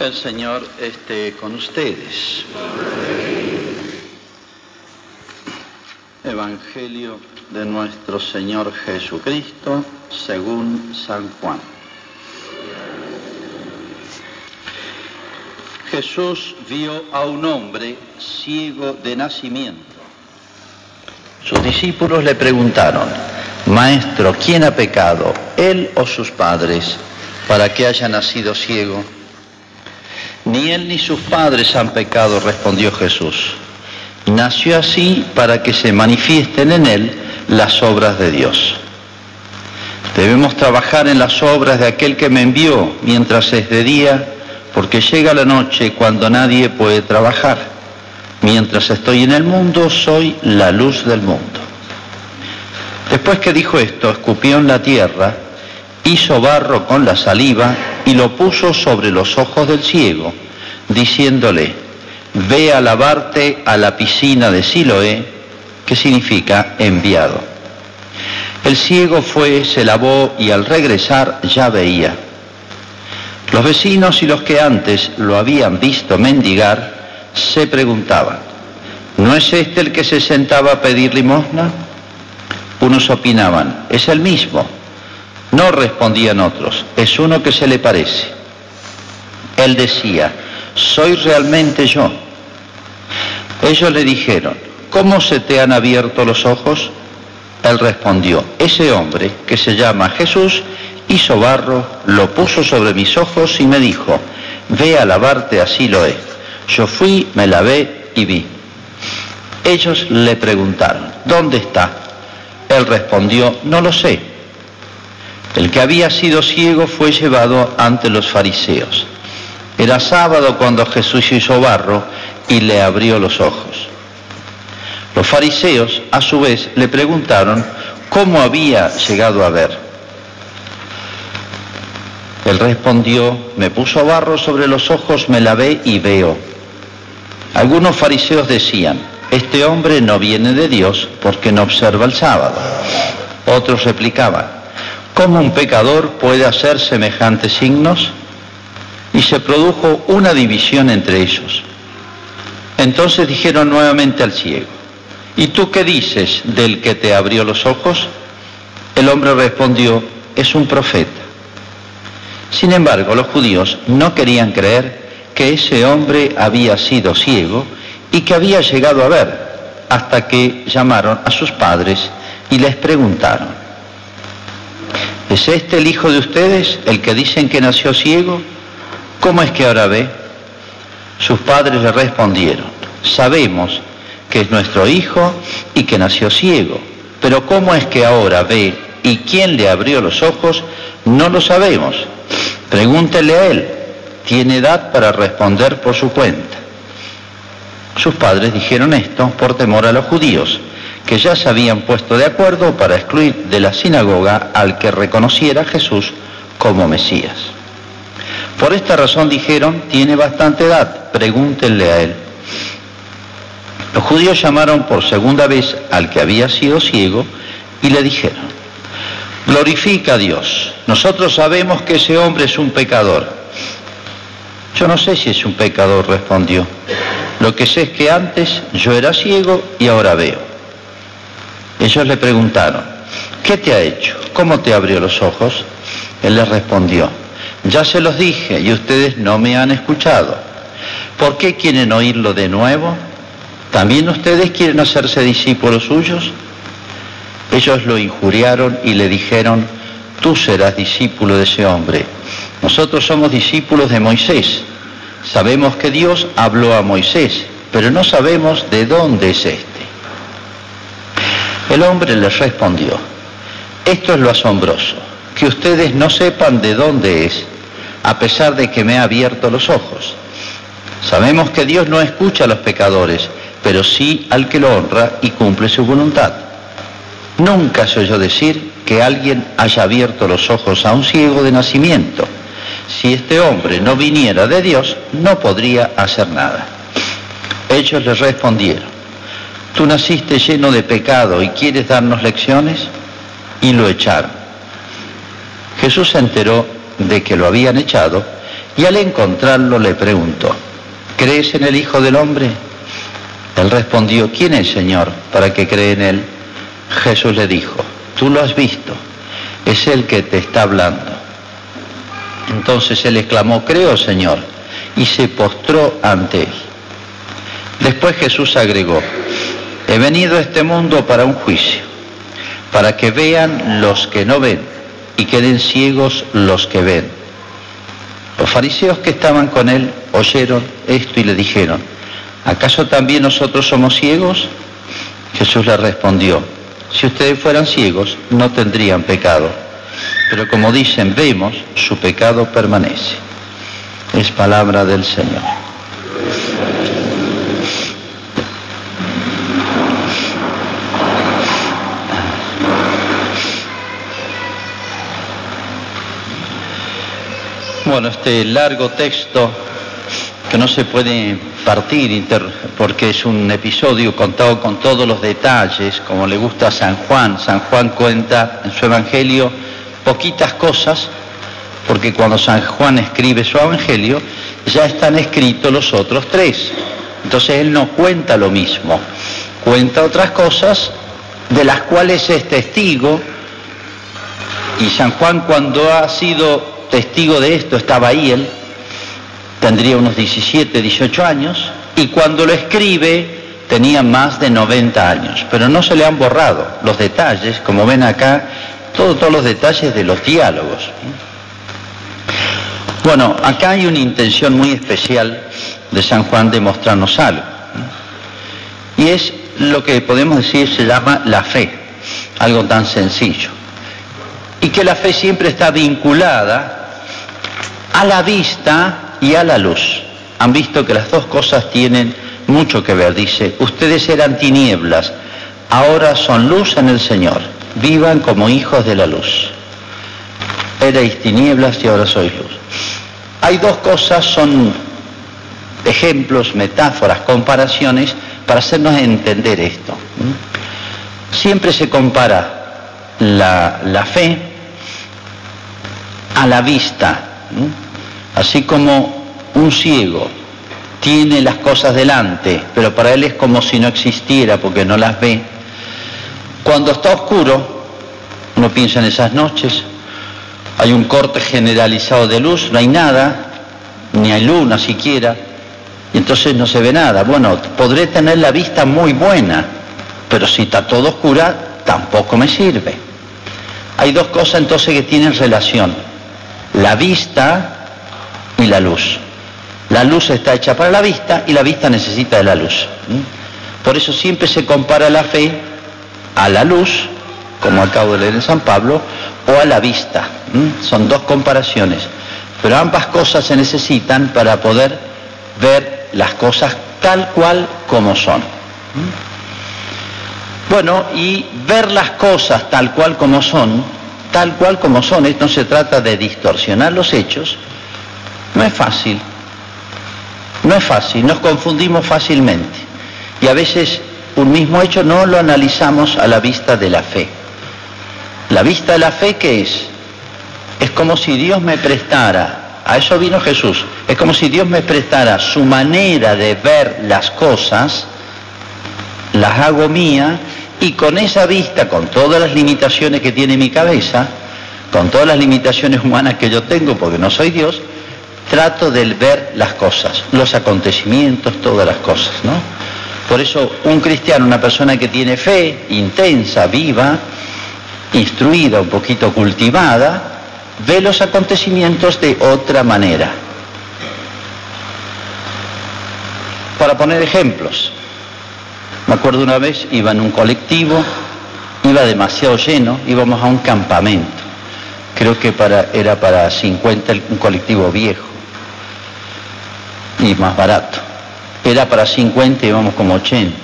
El Señor esté con ustedes. Evangelio de nuestro Señor Jesucristo según San Juan. Jesús vio a un hombre ciego de nacimiento. Sus discípulos le preguntaron, Maestro, ¿quién ha pecado, él o sus padres, para que haya nacido ciego? Ni él ni sus padres han pecado, respondió Jesús. Nació así para que se manifiesten en él las obras de Dios. Debemos trabajar en las obras de aquel que me envió mientras es de día, porque llega la noche cuando nadie puede trabajar. Mientras estoy en el mundo, soy la luz del mundo. Después que dijo esto, escupió en la tierra, hizo barro con la saliva y lo puso sobre los ojos del ciego, diciéndole, ve a lavarte a la piscina de Siloé, que significa enviado. El ciego fue, se lavó y al regresar ya veía. Los vecinos y los que antes lo habían visto mendigar se preguntaban, ¿no es este el que se sentaba a pedir limosna? Unos opinaban, es el mismo. No respondían otros, es uno que se le parece. Él decía, soy realmente yo. Ellos le dijeron, ¿cómo se te han abierto los ojos? Él respondió, ese hombre que se llama Jesús hizo barro, lo puso sobre mis ojos y me dijo, ve a lavarte, así lo es. Yo fui, me lavé y vi. Ellos le preguntaron, ¿dónde está? Él respondió, no lo sé. El que había sido ciego fue llevado ante los fariseos. Era sábado cuando Jesús hizo barro y le abrió los ojos. Los fariseos, a su vez, le preguntaron cómo había llegado a ver. Él respondió, me puso barro sobre los ojos, me lavé y veo. Algunos fariseos decían, este hombre no viene de Dios porque no observa el sábado. Otros replicaban, ¿Cómo un pecador puede hacer semejantes signos? Y se produjo una división entre ellos. Entonces dijeron nuevamente al ciego, ¿y tú qué dices del que te abrió los ojos? El hombre respondió, es un profeta. Sin embargo, los judíos no querían creer que ese hombre había sido ciego y que había llegado a ver, hasta que llamaron a sus padres y les preguntaron, ¿Es este el hijo de ustedes, el que dicen que nació ciego? ¿Cómo es que ahora ve? Sus padres le respondieron, sabemos que es nuestro hijo y que nació ciego, pero ¿cómo es que ahora ve y quién le abrió los ojos? No lo sabemos. Pregúntele a él, tiene edad para responder por su cuenta. Sus padres dijeron esto por temor a los judíos que ya se habían puesto de acuerdo para excluir de la sinagoga al que reconociera a Jesús como Mesías. Por esta razón dijeron, tiene bastante edad, pregúntenle a él. Los judíos llamaron por segunda vez al que había sido ciego y le dijeron, glorifica a Dios, nosotros sabemos que ese hombre es un pecador. Yo no sé si es un pecador, respondió. Lo que sé es que antes yo era ciego y ahora veo. Ellos le preguntaron, ¿qué te ha hecho? ¿Cómo te abrió los ojos? Él les respondió, ya se los dije y ustedes no me han escuchado. ¿Por qué quieren oírlo de nuevo? ¿También ustedes quieren hacerse discípulos suyos? Ellos lo injuriaron y le dijeron, tú serás discípulo de ese hombre. Nosotros somos discípulos de Moisés. Sabemos que Dios habló a Moisés, pero no sabemos de dónde es este. El hombre les respondió, esto es lo asombroso, que ustedes no sepan de dónde es, a pesar de que me ha abierto los ojos. Sabemos que Dios no escucha a los pecadores, pero sí al que lo honra y cumple su voluntad. Nunca se oyó decir que alguien haya abierto los ojos a un ciego de nacimiento. Si este hombre no viniera de Dios, no podría hacer nada. Ellos le respondieron, tú naciste lleno de pecado y quieres darnos lecciones, y lo echaron. Jesús se enteró de que lo habían echado y al encontrarlo le preguntó, ¿crees en el Hijo del Hombre? Él respondió, ¿quién es Señor para que cree en él? Jesús le dijo, tú lo has visto, es el que te está hablando. Entonces él exclamó, creo Señor, y se postró ante él. Después Jesús agregó, he venido a este mundo para un juicio, para que vean los que no ven y queden ciegos los que ven. Los fariseos que estaban con él oyeron esto y le dijeron, ¿acaso también nosotros somos ciegos? Jesús le respondió, si ustedes fueran ciegos no tendrían pecado, pero como dicen vemos, su pecado permanece. Es palabra del Señor. Bueno, este largo texto que no se puede partir porque es un episodio contado con todos los detalles, como le gusta a San Juan. San Juan cuenta en su Evangelio poquitas cosas, porque cuando San Juan escribe su Evangelio ya están escritos los otros tres. Entonces él no cuenta lo mismo, cuenta otras cosas de las cuales es testigo. Y San Juan cuando ha sido testigo de esto, estaba ahí él, tendría unos 17, 18 años, y cuando lo escribe tenía más de 90 años, pero no se le han borrado los detalles, como ven acá, todos los detalles de los diálogos. Bueno, acá hay una intención muy especial de San Juan de mostrarnos algo, y es lo que podemos decir se llama la fe, algo tan sencillo, y que la fe siempre está vinculada a la vista y a la luz. Han visto que las dos cosas tienen mucho que ver. Dice, ustedes eran tinieblas, ahora son luz en el Señor. Vivan como hijos de la luz. Erais tinieblas y ahora sois luz. Hay dos cosas, son ejemplos, metáforas, comparaciones para hacernos entender esto. Siempre se compara la, la fe a la vista. Así como un ciego tiene las cosas delante, pero para él es como si no existiera porque no las ve. Cuando está oscuro, uno piensa en esas noches, hay un corte generalizado de luz, no hay nada, ni hay luna siquiera, y entonces no se ve nada. Bueno, podré tener la vista muy buena, pero si está todo oscura, tampoco me sirve. Hay dos cosas entonces que tienen relación. La vista y la luz. La luz está hecha para la vista y la vista necesita de la luz. Por eso siempre se compara la fe a la luz, como acabo de leer en San Pablo, o a la vista. Son dos comparaciones. Pero ambas cosas se necesitan para poder ver las cosas tal cual como son. Bueno, y ver las cosas tal cual como son, tal cual como son, esto no se trata de distorsionar los hechos, no es fácil, no es fácil, nos confundimos fácilmente y a veces un mismo hecho no lo analizamos a la vista de la fe. La vista de la fe, ¿qué es? Es como si Dios me prestara, a eso vino Jesús, es como si Dios me prestara su manera de ver las cosas, las hago mía, y con esa vista, con todas las limitaciones que tiene mi cabeza, con todas las limitaciones humanas que yo tengo, porque no soy Dios, trato de ver las cosas, los acontecimientos, todas las cosas, ¿no? Por eso un cristiano, una persona que tiene fe intensa, viva, instruida, un poquito cultivada, ve los acontecimientos de otra manera. Para poner ejemplos, me acuerdo una vez, iba en un colectivo, iba demasiado lleno, íbamos a un campamento, creo que para, era para 50, un colectivo viejo y más barato. Era para 50 y íbamos como 80.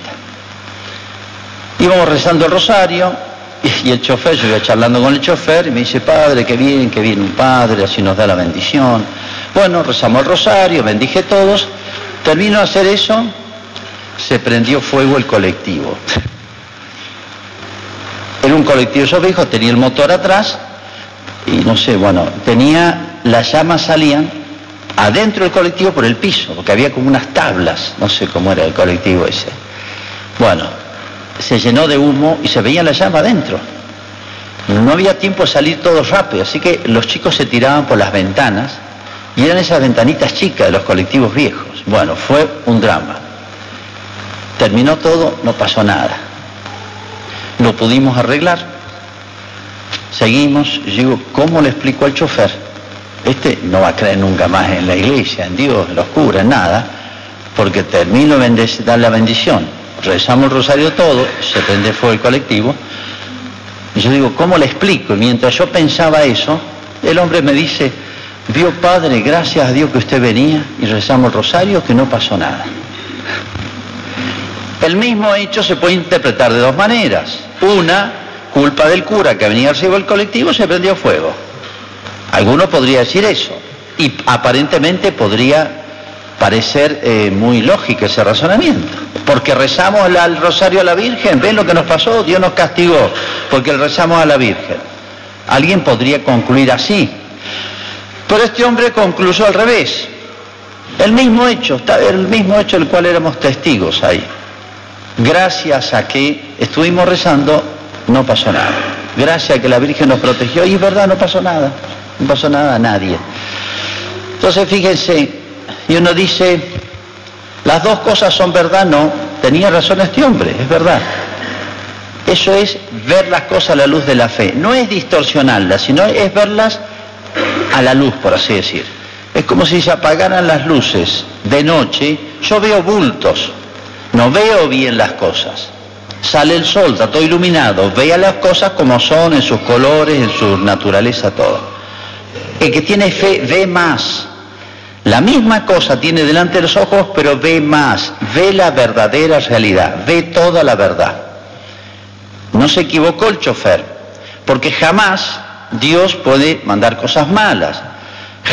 Íbamos rezando el rosario y el chofer, yo iba charlando con el chofer y me dice, padre, qué bien, qué bien un padre, así nos da la bendición. Bueno, rezamos el rosario, bendije todos. Termino de hacer eso, se prendió fuego el colectivo. Era un colectivo, dijo, tenía el motor atrás y no sé, bueno, tenía, las llamas salían adentro del colectivo por el piso, porque había como unas tablas, no sé cómo era el colectivo ese. Bueno, se llenó de humo y se veía la llama adentro. No había tiempo de salir todos rápido, así que los chicos se tiraban por las ventanas y eran esas ventanitas chicas de los colectivos viejos. Bueno, fue un drama. Terminó todo, no pasó nada. Lo pudimos arreglar. Seguimos, digo, ¿cómo le explico al chofer? Este no va a creer nunca más en la iglesia, en Dios, en los curas, nada, porque termino de dar la bendición. Rezamos el rosario todo, se prende fuego el colectivo, y yo digo, ¿cómo le explico? Y mientras yo pensaba eso, el hombre me dice, vio Padre, gracias a Dios que usted venía y rezamos el rosario, que no pasó nada. El mismo hecho se puede interpretar de dos maneras. Una, culpa del cura que venía al cielo del colectivo, se prendió fuego. Alguno podría decir eso. Y aparentemente podría parecer eh, muy lógico ese razonamiento. Porque rezamos al rosario a la Virgen, ven lo que nos pasó, Dios nos castigó, porque rezamos a la Virgen. Alguien podría concluir así. Pero este hombre concluyó al revés. El mismo hecho, el mismo hecho del cual éramos testigos ahí. Gracias a que estuvimos rezando, no pasó nada. Gracias a que la Virgen nos protegió, y es verdad, no pasó nada. No pasó nada a nadie. Entonces, fíjense, y uno dice, las dos cosas son verdad, no, tenía razón este hombre, es verdad. Eso es ver las cosas a la luz de la fe. No es distorsionarlas, sino es verlas a la luz, por así decir. Es como si se apagaran las luces de noche. Yo veo bultos, no veo bien las cosas. Sale el sol, está todo iluminado. Vea las cosas como son, en sus colores, en su naturaleza, todo. El que tiene fe ve más. La misma cosa tiene delante de los ojos, pero ve más, ve la verdadera realidad, ve toda la verdad. No se equivocó el chofer, porque jamás Dios puede mandar cosas malas,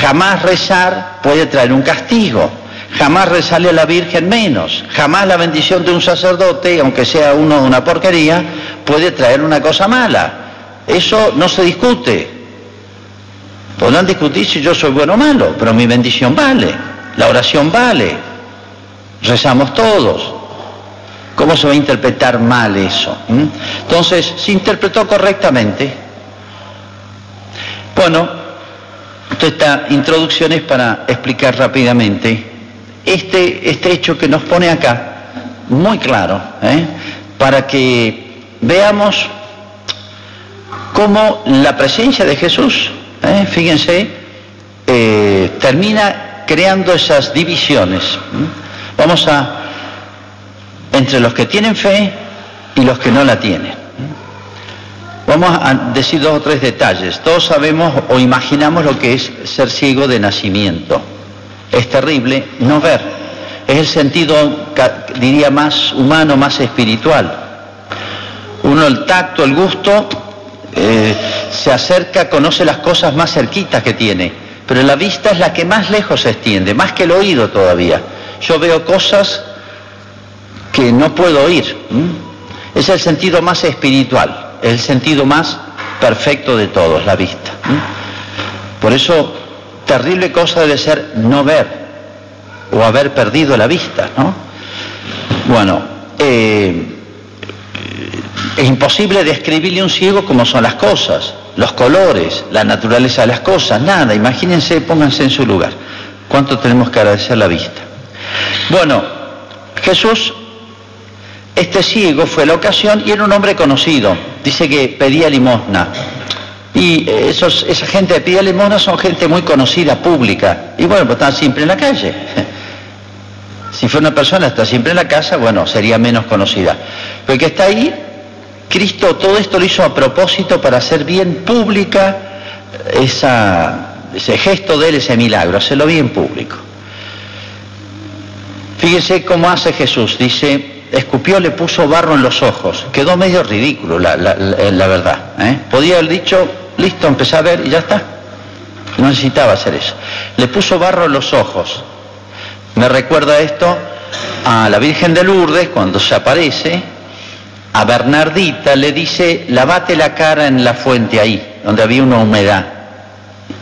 jamás rezar puede traer un castigo, jamás rezarle a la Virgen menos, jamás la bendición de un sacerdote, aunque sea uno de una porquería, puede traer una cosa mala. Eso no se discute, Podrán discutir si yo soy bueno o malo, pero mi bendición vale, la oración vale, rezamos todos. ¿Cómo se va a interpretar mal eso? ¿Mm? Entonces, se interpretó correctamente. Bueno, esta introducción es para explicar rápidamente este, este hecho que nos pone acá, muy claro, ¿eh? para que veamos cómo la presencia de Jesús ¿eh? fíjense, eh, termina creando esas divisiones. Vamos a, entre los que tienen fe y los que no la tienen. Vamos a decir dos o tres detalles. Todos sabemos o imaginamos lo que es ser ciego de nacimiento. Es terrible no ver. Es el sentido, diría, más humano, más espiritual. Uno el tacto, el gusto, eh, se acerca, conoce las cosas más cerquitas que tiene, pero la vista es la que más lejos se extiende, más que el oído todavía. Yo veo cosas que no puedo oír. Es el sentido más espiritual, es el sentido más perfecto de todos, la vista. Por eso, terrible cosa debe ser no ver o haber perdido la vista, ¿no? Bueno, eh, es imposible describirle a un ciego cómo son las cosas, los colores, la naturaleza de las cosas, nada. Imagínense, pónganse en su lugar. ¿Cuánto tenemos que agradecer la vista? Bueno, Jesús, este ciego fue la ocasión y era un hombre conocido. Dice que pedía limosna. Y esos, esa gente que pedía limosna son gente muy conocida, pública. Y bueno, pues están siempre en la calle. Si fue una persona está siempre en la casa, bueno, sería menos conocida. Pero que está ahí Cristo todo esto lo hizo a propósito para hacer bien pública ese gesto de él, ese milagro, hacerlo bien público. Fíjese cómo hace Jesús, dice, escupió, le puso barro en los ojos, quedó medio ridículo la, verdad. ¿eh? Podía haber dicho, listo, empecé a ver y ya está. No necesitaba hacer eso. Le puso barro en los ojos. Me recuerda esto a la Virgen de Lourdes cuando se aparece a Bernardita le dice, lavate la cara en la fuente ahí, donde había una humedad.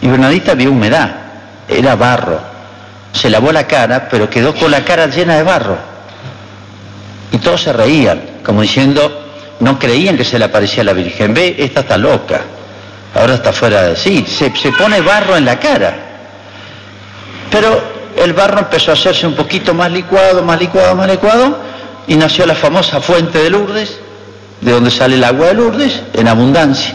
Y Bernardita vio humedad, era barro. se lavó la cara, pero quedó con la cara llena de barro. Y todos se reían, como diciendo, no creían que se le aparecía a la Virgen. Ve, esta está loca. Ahora está fuera de sí. Se, se pone barro en la cara. Pero el barro empezó a hacerse un poquito más licuado, más licuado, más licuado, y nació la famosa fuente de Lourdes, de donde sale el agua de Lourdes, en abundancia.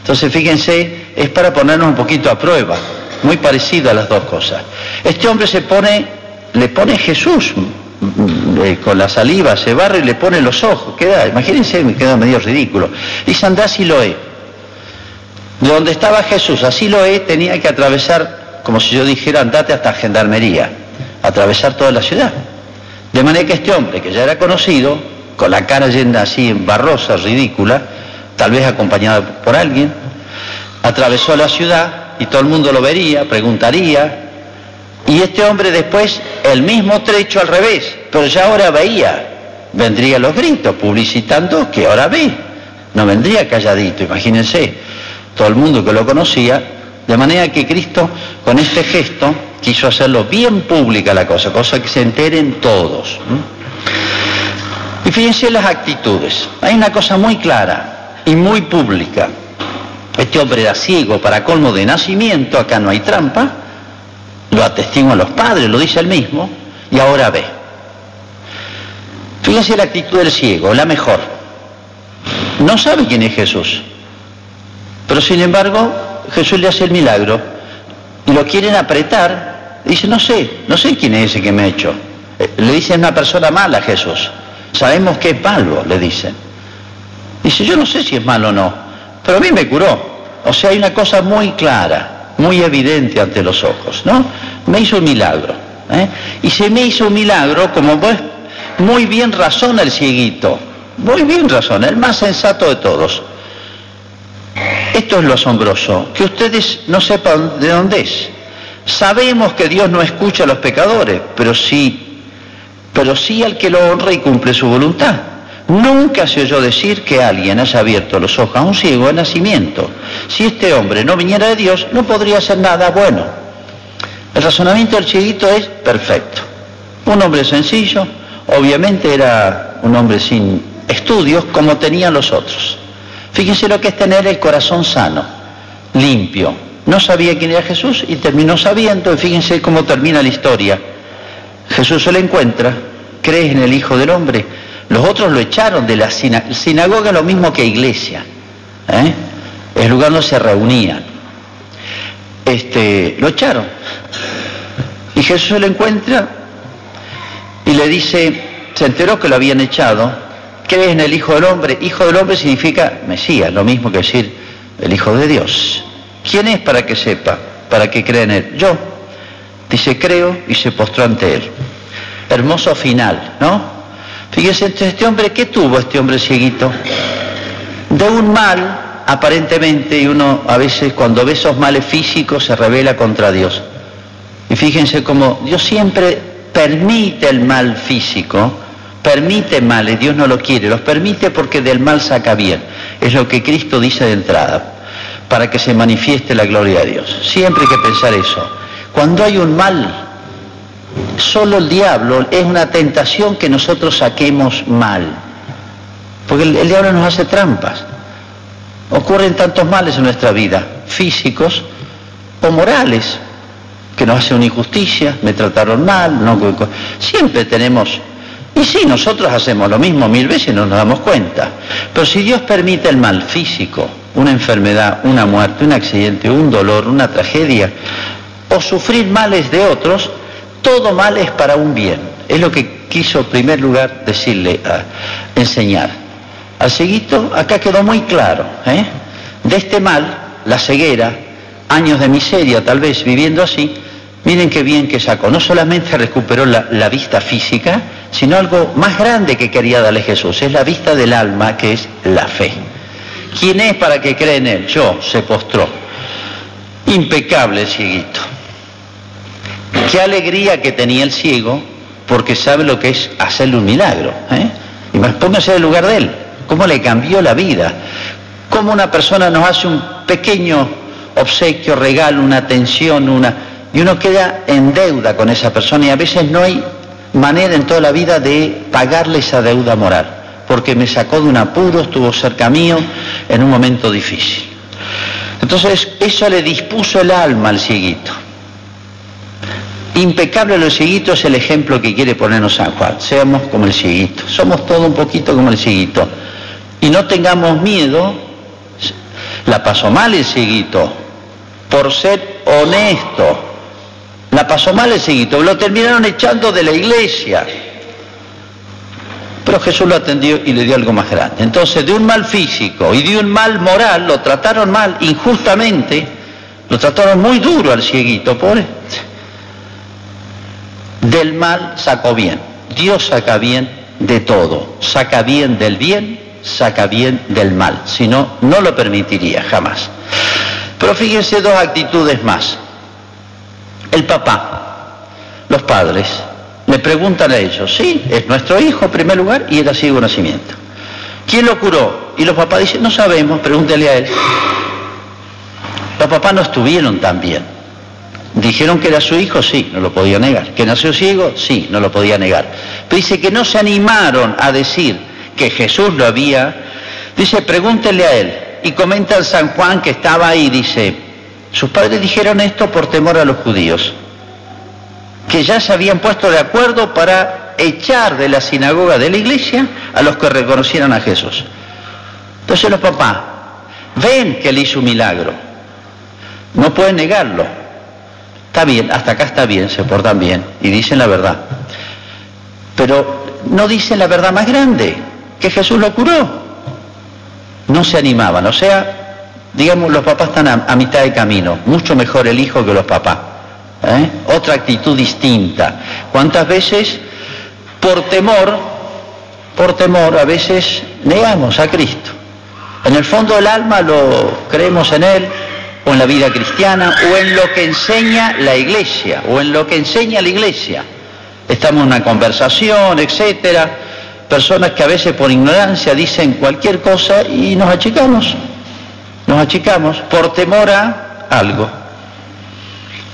Entonces, fíjense, es para ponernos un poquito a prueba, muy parecido a las dos cosas. Este hombre se pone, le pone Jesús mm, eh, con la saliva, se barra y le pone los ojos. Queda, imagínense, me queda medio ridículo. Dice, andá Siloé. De donde estaba Jesús, así lo he, tenía que atravesar, como si yo dijera, andate hasta Gendarmería, atravesar toda la ciudad. De manera que este hombre, que ya era conocido, con la cara llena así en barrosa, ridícula, tal vez acompañado por alguien, atravesó la ciudad y todo el mundo lo vería, preguntaría, y este hombre después el mismo trecho al revés, pero ya ahora veía, vendría los gritos publicitando que ahora ve, no vendría calladito, imagínense, todo el mundo que lo conocía, de manera que Cristo con este gesto quiso hacerlo bien pública la cosa, cosa que se enteren todos. Y fíjense las actitudes. Hay una cosa muy clara y muy pública. Este hombre era ciego para colmo de nacimiento, acá no hay trampa, lo atestiguan los padres, lo dice él mismo, y ahora ve. Fíjense la actitud del ciego, la mejor. No sabe quién es Jesús, pero sin embargo Jesús le hace el milagro y lo quieren apretar. Dice, no sé, no sé quién es ese que me ha hecho. Eh, le dicen una persona mala a Jesús. Sabemos que es malo, le dicen. Dice, yo no sé si es malo o no, pero a mí me curó. O sea, hay una cosa muy clara, muy evidente ante los ojos, ¿no? Me hizo un milagro. ¿eh? Y se me hizo un milagro, como pues, muy bien razona el cieguito. Muy bien razona, el más sensato de todos. Esto es lo asombroso, que ustedes no sepan de dónde es. Sabemos que Dios no escucha a los pecadores, pero sí, pero sí al que lo honra y cumple su voluntad. Nunca se oyó decir que alguien haya abierto los ojos a un ciego de nacimiento. Si este hombre no viniera de Dios, no podría hacer nada bueno. El razonamiento del cieguito es perfecto. Un hombre sencillo, obviamente era un hombre sin estudios como tenían los otros. Fíjense lo que es tener el corazón sano, limpio. No sabía quién era Jesús y terminó sabiendo, y fíjense cómo termina la historia. Jesús se le encuentra, cree en el Hijo del Hombre. Los otros lo echaron de la sinagoga, lo mismo que iglesia. ¿eh? Es lugar donde se reunían. Este, lo echaron. Y Jesús se le encuentra y le dice, se enteró que lo habían echado, ¿Crees en el Hijo del Hombre? Hijo del Hombre significa Mesías, lo mismo que decir el Hijo de Dios. ¿Quién es para que sepa? ¿Para que crea en Él? Yo. Dice, creo y se postró ante Él. Hermoso final, ¿no? Fíjese, este hombre, ¿qué tuvo este hombre cieguito? De un mal, aparentemente, y uno a veces cuando ve esos males físicos se revela contra Dios. Y fíjense cómo Dios siempre permite el mal físico, permite males, Dios no lo quiere, los permite porque del mal saca bien. Es lo que Cristo dice de entrada, para que se manifieste la gloria de Dios. Siempre hay que pensar eso. Cuando hay un mal, solo el diablo es una tentación que nosotros saquemos mal. Porque el, diablo nos hace trampas. Ocurren tantos males en nuestra vida, físicos o morales, que nos hacen una injusticia, me trataron mal, no, siempre tenemos y sí, nosotros hacemos lo mismo mil veces y no nos damos cuenta. Pero si Dios permite el mal físico, una enfermedad, una muerte, un accidente, un dolor, una tragedia, o sufrir males de otros, todo mal es para un bien. Es lo que quiso en primer lugar decirle, a, enseñar. Al seguito, acá quedó muy claro, ¿eh? de este mal, la ceguera, años de miseria tal vez viviendo así, miren qué bien que sacó. No solamente recuperó la, vista física, sino algo más grande que quería darle Jesús. Es la vista del alma, que es la fe. ¿Quién es para que cree en él? Yo, se postró. Impecable el cieguito. Qué alegría que tenía el ciego, porque sabe lo que es hacerle un milagro. ¿eh? Y más póngase en el lugar de él. Cómo le cambió la vida. Cómo una persona nos hace un pequeño obsequio, regalo, una atención, una Y uno queda en deuda con esa persona y a veces no hay manera en toda la vida de pagarle esa deuda moral, porque me sacó de un apuro, estuvo cerca mío en un momento difícil. Entonces eso le dispuso el alma al cieguito. Impecable los cieguitos es el ejemplo que quiere ponernos San Juan. Seamos como el cieguito. Somos todo un poquito como el cieguito. Y no tengamos miedo. La pasó mal el cieguito. Por ser honesto. La pasó mal el cieguito. Lo terminaron echando de la iglesia. Pero Jesús lo atendió y le dio algo más grande. Entonces, de un mal físico y de un mal moral, lo trataron mal, injustamente, lo trataron muy duro al cieguito, pobre del mal sacó bien. Dios saca bien de todo. Saca bien del bien, saca bien del mal. Si no, no lo permitiría jamás. Pero fíjense dos actitudes más. El papá, los padres, le preguntan a ellos, sí, es nuestro hijo en primer lugar y era ciego nacimiento. ¿Quién lo curó? Y los papás dicen, no sabemos, pregúntele a él. Los papás no estuvieron tan bien. Dijeron que era su hijo, sí, no lo podía negar. Que nació ciego, sí, no lo podía negar. Pero dice que no se animaron a decir que Jesús lo había. Dice, pregúntele a él. Y comenta San Juan que estaba ahí, dice, sus padres dijeron esto por temor a los judíos, que ya se habían puesto de acuerdo para echar de la sinagoga de la iglesia a los que reconocieran a Jesús. Entonces los papás ven que él hizo un milagro, no pueden negarlo, Está bien, hasta acá está bien, se portan bien y dicen la verdad. Pero no dicen la verdad más grande, que Jesús lo curó. No se animaban, o sea, digamos, los papás están a, mitad de camino, mucho mejor el hijo que los papás. ¿eh? Otra actitud distinta. ¿Cuántas veces, por temor, por temor, a veces negamos a Cristo? En el fondo del alma lo creemos en Él, o en la vida cristiana, o en lo que enseña la iglesia, o en lo que enseña la iglesia. Estamos en una conversación, etcétera, personas que a veces por ignorancia dicen cualquier cosa y nos achicamos, nos achicamos por temor a algo.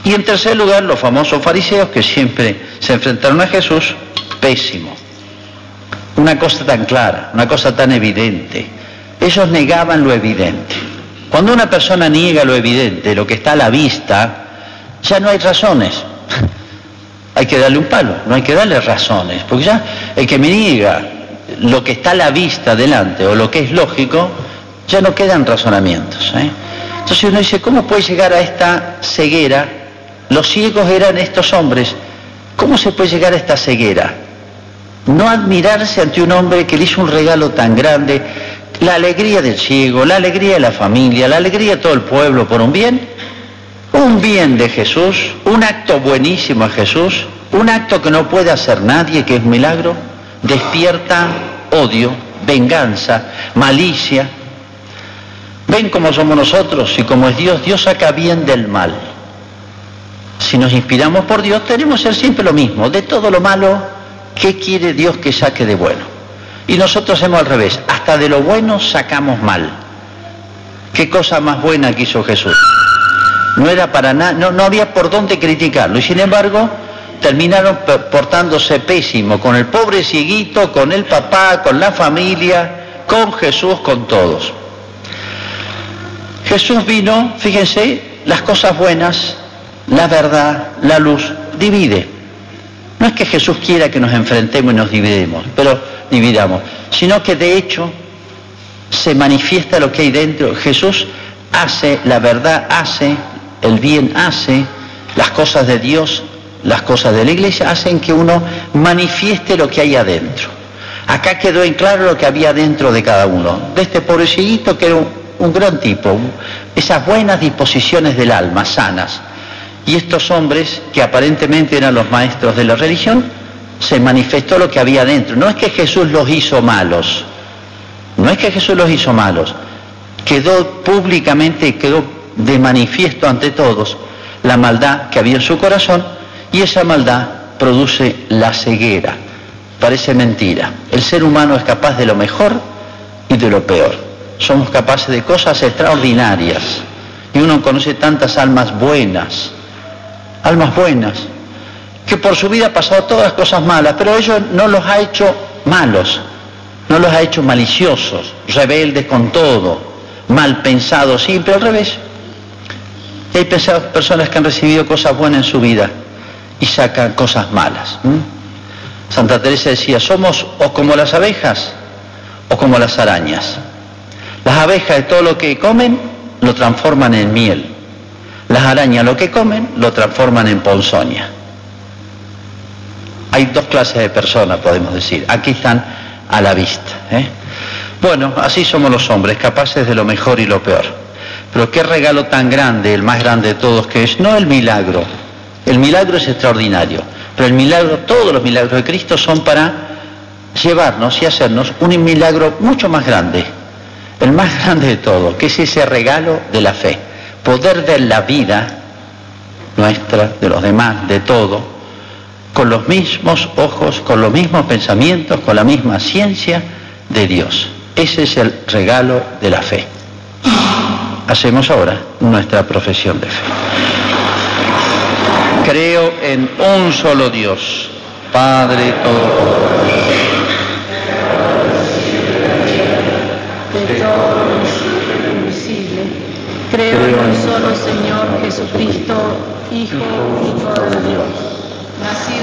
Y en tercer lugar, los famosos fariseos que siempre se enfrentaron a Jesús, pésimo. Una cosa tan clara, una cosa tan evidente. Ellos negaban lo evidente. Cuando una persona niega lo evidente, lo que está a la vista, ya no hay razones. hay que darle un palo, no hay que darle razones, porque ya el que me niega lo que está a la vista delante o lo que es lógico, ya no quedan razonamientos. ¿eh? Entonces uno dice, ¿cómo puede llegar a esta ceguera? Los ciegos eran estos hombres. ¿Cómo se puede llegar a esta ceguera? No admirarse ante un hombre que le hizo un regalo tan grande, la alegría del ciego, la alegría de la familia, la alegría de todo el pueblo por un bien, un bien de Jesús, un acto buenísimo a Jesús, un acto que no puede hacer nadie, que es milagro, despierta odio, venganza, malicia. Ven cómo somos nosotros y como es Dios, Dios saca bien del mal. Si nos inspiramos por Dios, tenemos que ser siempre lo mismo. De todo lo malo, ¿qué quiere Dios que saque de bueno? Y nosotros hacemos al revés, hasta de lo bueno sacamos mal. ¿Qué cosa más buena que hizo Jesús? No era para nada, no, no había por dónde criticarlo. Y sin embargo, terminaron portándose pésimo con el pobre cieguito, con el papá, con la familia, con Jesús, con todos. Jesús vino, fíjense, las cosas buenas, la verdad, la luz, divide. No es que Jesús quiera que nos enfrentemos y nos dividamos, pero dividamos, sino que de hecho se manifiesta lo que hay dentro. Jesús hace, la verdad hace, el bien hace, las cosas de Dios, las cosas de la iglesia hacen que uno manifieste lo que hay adentro. Acá quedó en claro lo que había dentro de cada uno. De este pobrecito que era un, un gran tipo, esas buenas disposiciones del alma, sanas y estos hombres, que aparentemente eran los maestros de la religión, se manifestó lo que había dentro. No es que Jesús los hizo malos, no es que Jesús los hizo malos, quedó públicamente, quedó de manifiesto ante todos la maldad que había en su corazón y esa maldad produce la ceguera. Parece mentira. El ser humano es capaz de lo mejor y de lo peor. Somos capaces de cosas extraordinarias y uno conoce tantas almas buenas almas buenas, que por su vida ha pasado todas las cosas malas, pero ellos no los ha hecho malos, no los ha hecho maliciosos, rebeldes con todo, mal pensados siempre, al revés. Y hay personas que han recibido cosas buenas en su vida y sacan cosas malas. Santa Teresa decía, somos o como las abejas o como las arañas. Las abejas de todo lo que comen lo transforman en miel. Las arañas lo que comen lo transforman en ponzoña. Hay dos clases de personas, podemos decir. Aquí están a la vista. ¿eh? Bueno, así somos los hombres, capaces de lo mejor y lo peor. Pero qué regalo tan grande, el más grande de todos, que es no el milagro. El milagro es extraordinario, pero el milagro, todos los milagros de Cristo son para llevarnos y hacernos un milagro mucho más grande, el más grande de todo, que es ese regalo de la fe, poder ver la vida nuestra, de los demás, de todo, con los mismos ojos, con los mismos pensamientos, con la misma ciencia de Dios. Ese es el regalo de la fe. Hacemos ahora nuestra profesión de fe. Creo en un solo Dios, Padre Todopoderoso. Creo en un solo Señor Jesucristo, Hijo único de Dios, nacido